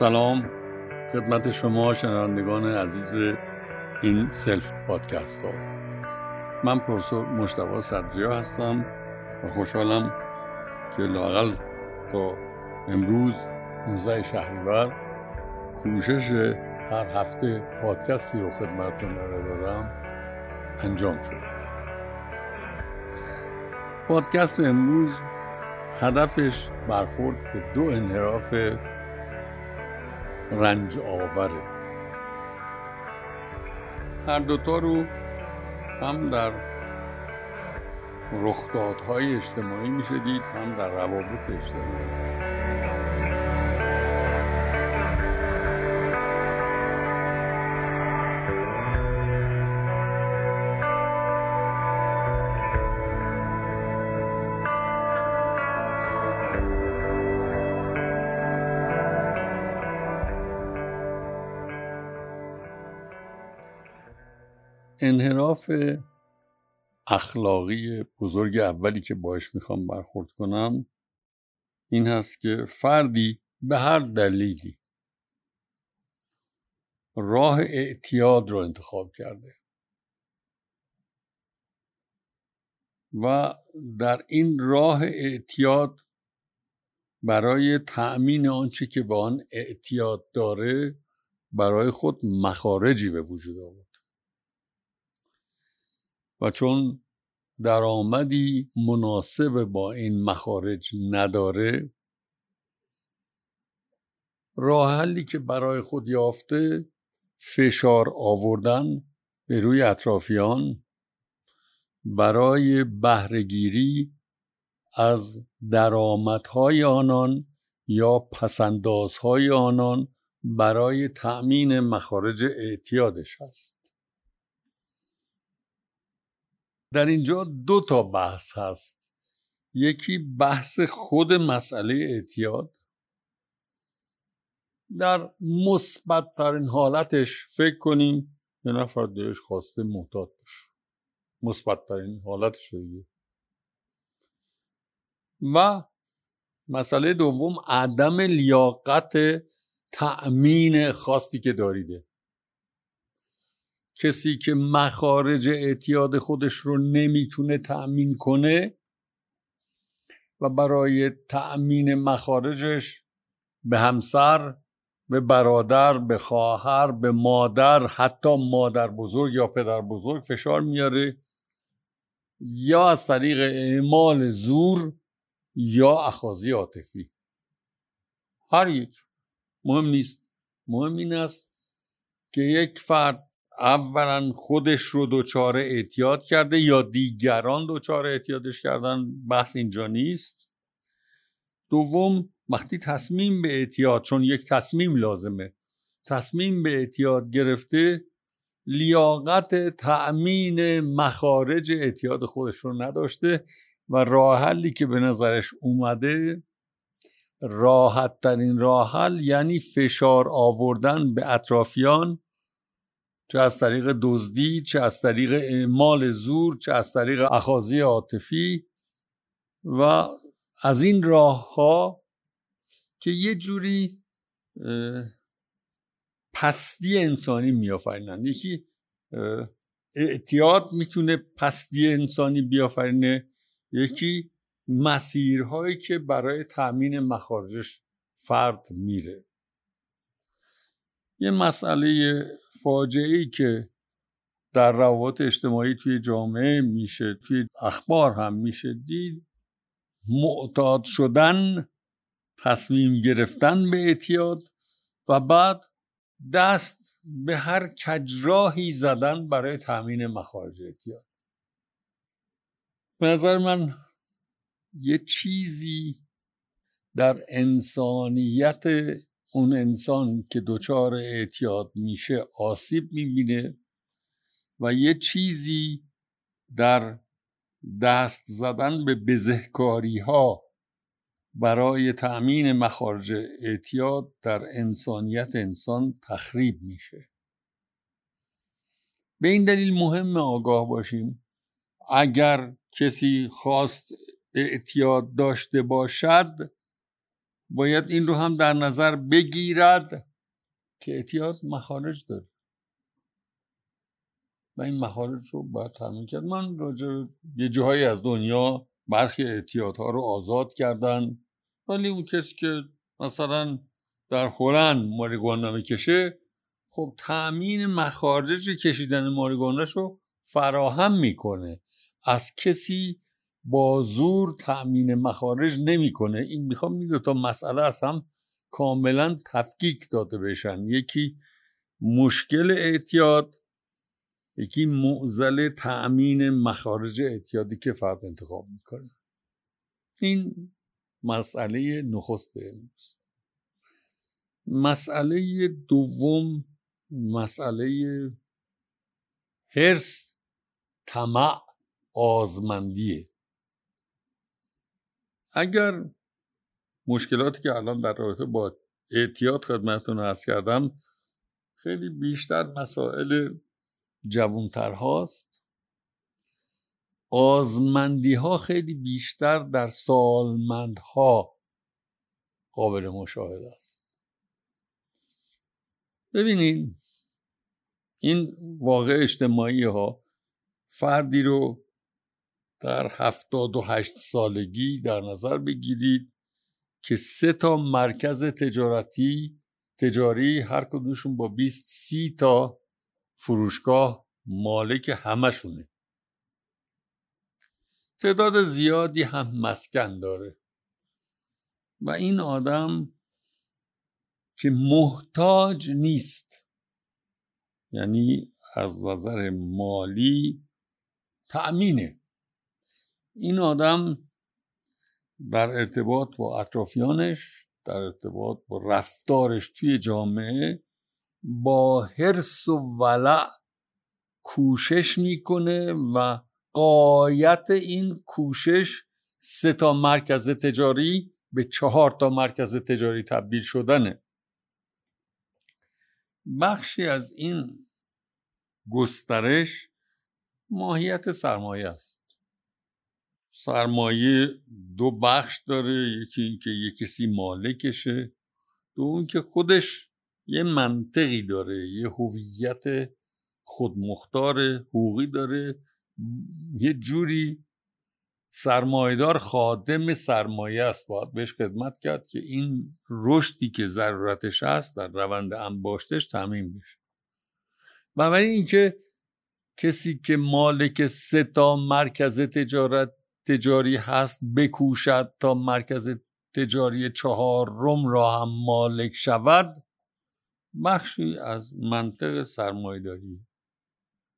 سلام. خدمت شما شنوندگان عزیز این سلف پادکست ها. من پروفسور مشتبه صدریا هستم و خوشحالم که لاقل تا امروز 19 شهریور کوشش هر هفته پادکستی رو خدمتتون دادم. انجام شده. پادکست امروز هدفش برخورد به دو انحراف رنج آوره هر دوتا رو هم در رخدادهای اجتماعی میشه دید هم در روابط اجتماعی. انحراف اخلاقی بزرگ اولی که باش می‌خوام برخورد کنم این هست که فردی به هر دلیلی راه اعتیاد رو انتخاب کرده. و در این راه اعتیاد برای تأمین آنچه که به آن اعتیاد داره برای خود مخارجی به وجود آورد. و چون درآمدی مناسب با این مخارج نداره راه حلی که برای خود یافته فشار آوردن به روی اطرافیان برای بهرهگیری از درآمدهای آنان یا پسندازهای آنان برای تأمین مخارج اعتیادش است. در اینجا دو تا بحث هست. یکی بحث خود مسئله اعتیاد. در مثبت ترین حالتش فکر کنیم یه نفر دلش خواسته محتاط باشه مثبت ترین حالتش دیگه. و مسئله دوم عدم لیاقت تأمین خواستی که داریده. کسی که مخارج اعتیاد خودش رو نمی‌تونه تأمین کنه و برای تأمین مخارجش به همسر به برادر به خواهر به مادر حتی مادر بزرگ یا پدر بزرگ فشار میاره یا از طریق اعمال زور یا اخاذی عاطفی. هر یک. مهم نیست. مهم این است که یک فرد اولا خودش رو دچار اعتیاد کرده یا دیگران دچار اعتیادش کردن بحث اینجا نیست. دوم وقتی تصمیم به اعتیاد چون یک تصمیم لازمه تصمیم به اعتیاد گرفته لیاقت تأمین مخارج اعتیاد خودش رو نداشته و راه حلی که به نظرش اومده راحت ترین راه حل یعنی فشار آوردن به اطرافیان چه از طریق دزدی چه از طریق اعمال زور چه از طریق اخاذی عاطفی. و از این راه ها که یه جوری پستی انسانی میآفرینند. یکی اعتیاد می‌تونه پستی انسانی بیافرینه. یکی مسیرهایی که برای تأمین مخارجش فرد میره. یه مسئله فاجعه ای که در روابط اجتماعی توی جامعه میشه توی اخبار هم میشه دید معتاد شدن تصمیم گرفتن به اعتیاد و بعد دست به هر کجراهی زدن برای تامین مخارج اعتیاد. به نظر من یه چیزی در انسانیت اون انسان که دچار اعتیاد میشه آسیب می‌بینه و یه چیزی در دست زدن به بزهکاری ها برای تأمین مخارج اعتیاد در انسانیت انسان تخریب میشه. به این دلیل مهم آگاه باشیم اگر کسی خواست اعتیاد داشته باشد باید این رو هم در نظر بگیرد که اعتیاد مخارج داره. و این مخارج رو باید تامین کرد. من راجع یه جاهایی از دنیا برخی اعتیادها رو آزاد کردن ولی اون کسی که مثلا در هلند ماریگوانا می‌کشه خب تأمین مخارج کشیدن ماریگواناش رو فراهم می‌کنه. از کسی با زور تأمین مخارج نمی‌کنه. این می‌خوام این تا مسئله از هم کاملا تفکیک داده بشن. یکی مشکل اعتیاد یکی معزل تأمین مخارج اعتیادی که فرد انتخاب می‌کنه. این مسئله نخست امروز. مسئله دوم مسئله هرس طمع آزمندیه. اگر مشکلاتی که الان در رابطه با اعتیاد خدمتتون هست کردم خیلی بیشتر مسائل جوانتر هاست آزمندی ها خیلی بیشتر در سالمند ها قابل مشاهده است. ببینید این واقع اجتماعی ها فردی رو در هفتاد و هشت سالگی در نظر بگیرید که سه تا مرکز تجارتی تجاری هر کدومشون با 20 سی تا فروشگاه مالک همشونه. تعداد زیادی هم مسکن داره. و این آدم که محتاج نیست. یعنی از نظر مالی تأمینه. این آدم در ارتباط با اطرافیانش در ارتباط با رفتارش توی جامعه با حرس و ولع کوشش می‌کنه و قایت این کوشش سه تا مرکز تجاری به چهار تا مرکز تجاری تبدیل شدنه. بخشی از این گسترش ماهیت سرمایه است. سرمایه دو بخش داره یکی اینکه یه کسی مالکشه دو اون که خودش یه منطقی داره یه هویت خودمختار حقوقی داره یه جوری سرمایدار خادم سرمایه است. باید بهش خدمت کرد که این رشدی که ضرورتش هست در روند انباشتش تعمین بشه. بنابراین اینکه کسی که مالک سه تا مرکز تجارت تجاری هست بکوشد تا مرکز تجاری چهار روم را هم مالک شود؟ بخشی از منطق سرمایداری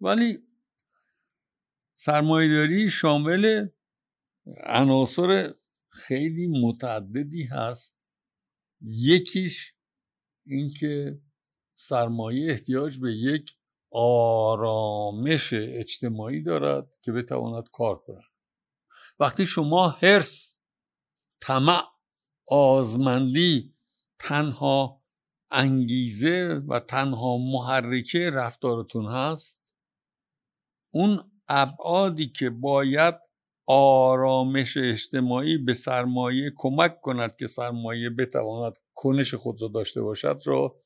ولی سرمایداری شامل عناصر خیلی متعددی هست. یکیش اینکه سرمایه احتیاج به یک آرامش اجتماعی دارد که بتواند کار کند. وقتی شما هرس طمع آزمندی تنها انگیزه و تنها محرکه رفتارتون هست اون ابعادی که باید آرامش اجتماعی به سرمایه کمک کند که سرمایه بتواند کنش خود را داشته باشد را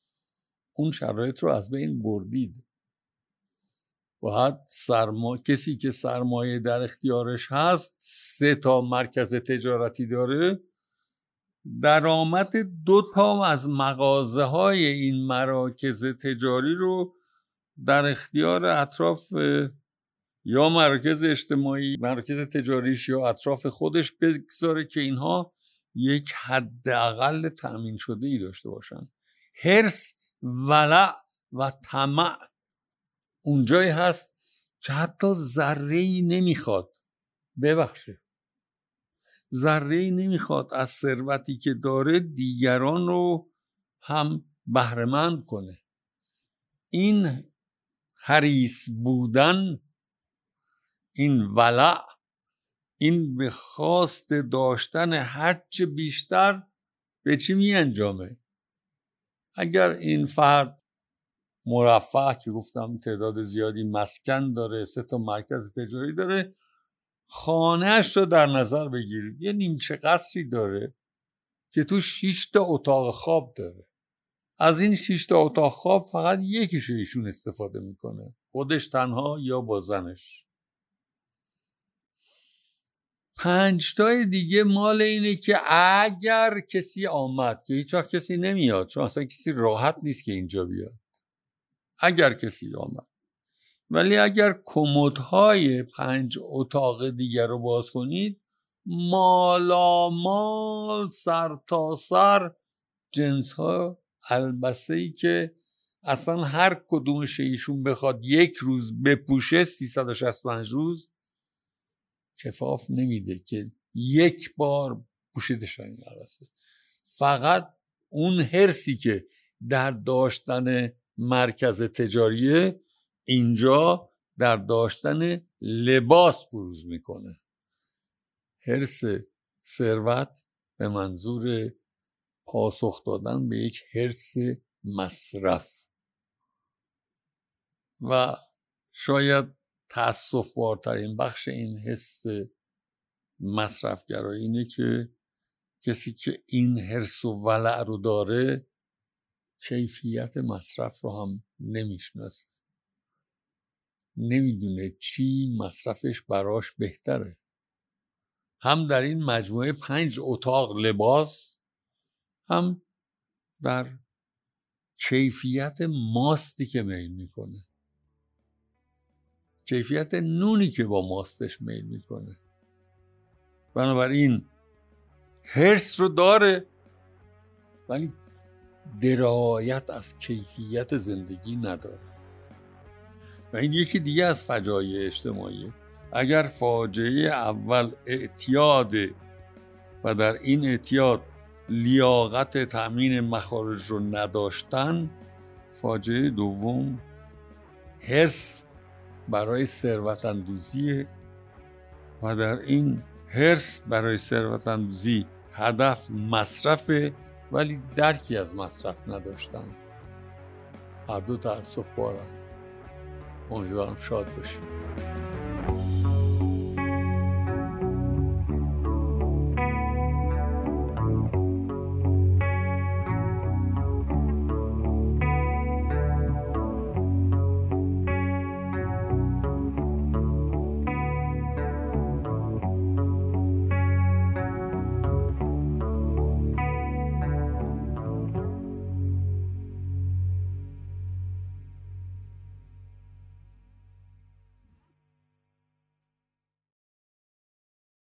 اون شرایط رو از بین بردید. باید سرما... کسی که سرمایه در اختیارش هست سه تا مرکز تجارتی داره درآمد دو تا از مغازه های این مراکز تجاری رو در اختیار اطراف یا مرکز اجتماعی مرکز تجاریش یا اطراف خودش بگذاره که اینها یک حداقل تأمین شده ای داشته باشن. هرس ولع و طمع اونجایی هست که حتی ذره ای نمی‌خواد. ببخشه ذره ای نمی‌خواد از ثروتی که داره دیگران رو هم بهرهمند کنه. این حریص بودن این ولع این به خواست داشتن هرچه بیشتر به چی می انجامه اگر این فرد مرفع که گفتم تعداد زیادی مسکن داره سه تا مرکز تجاری داره. خانهش رو در نظر بگیرید یه نیمچه قصری داره که تو 6 تا اتاق خواب داره. از این 6 تا اتاق خواب فقط یکیش ایشون استفاده می‌کنه. خودش تنها یا با زنش. پنج تای دیگه مال اینه که اگر کسی آمد که هیچ کسی نمیاد چون اصلا کسی راحت نیست که اینجا بیاد. اگر کسی آمد. ولی اگر کمدهای پنج اتاق دیگر رو باز کنید مالا مال سر تا سر جنس ها البسه ای که اصلا هر کدومش ایشون بخواد یک روز بپوشه 365 روز کفاف نمیده که یک بار پوشیدش این البسه. فقط اون هرسی که در داشتن مرکز تجاریه اینجا در داشتن لباس بروز می‌کنه. حرس ثروت به منظور پاسخ دادن به یک حرس مصرف. و شاید تاسف بارترین بخش این حس مصرفگرایی اینه که کسی که این حرس و ولع رو داره کیفیت مصرف رو هم نمی‌شناسه. نمی‌دونه چی مصرفش براش بهتره. هم در این مجموعه پنج اتاق لباس هم در کیفیت ماستی که میل می‌کنه. کیفیت نونی که با ماستش میل می‌کنه. بنابراین هرس رو داره ولی درایت از کیفیت زندگی نداره. و این یکی دیگه از فجایع اجتماعی اگر فاجعه اول اعتیاد و در این اعتیاد لیاقت تأمین مخارج رو نداشتن فاجعه دوم هرس برای ثروت و در این هرس برای ثروت هدف مصرف ولی درکی از مصرف نداشتن هر دو تاسف بارن امیدوارم شاد باشید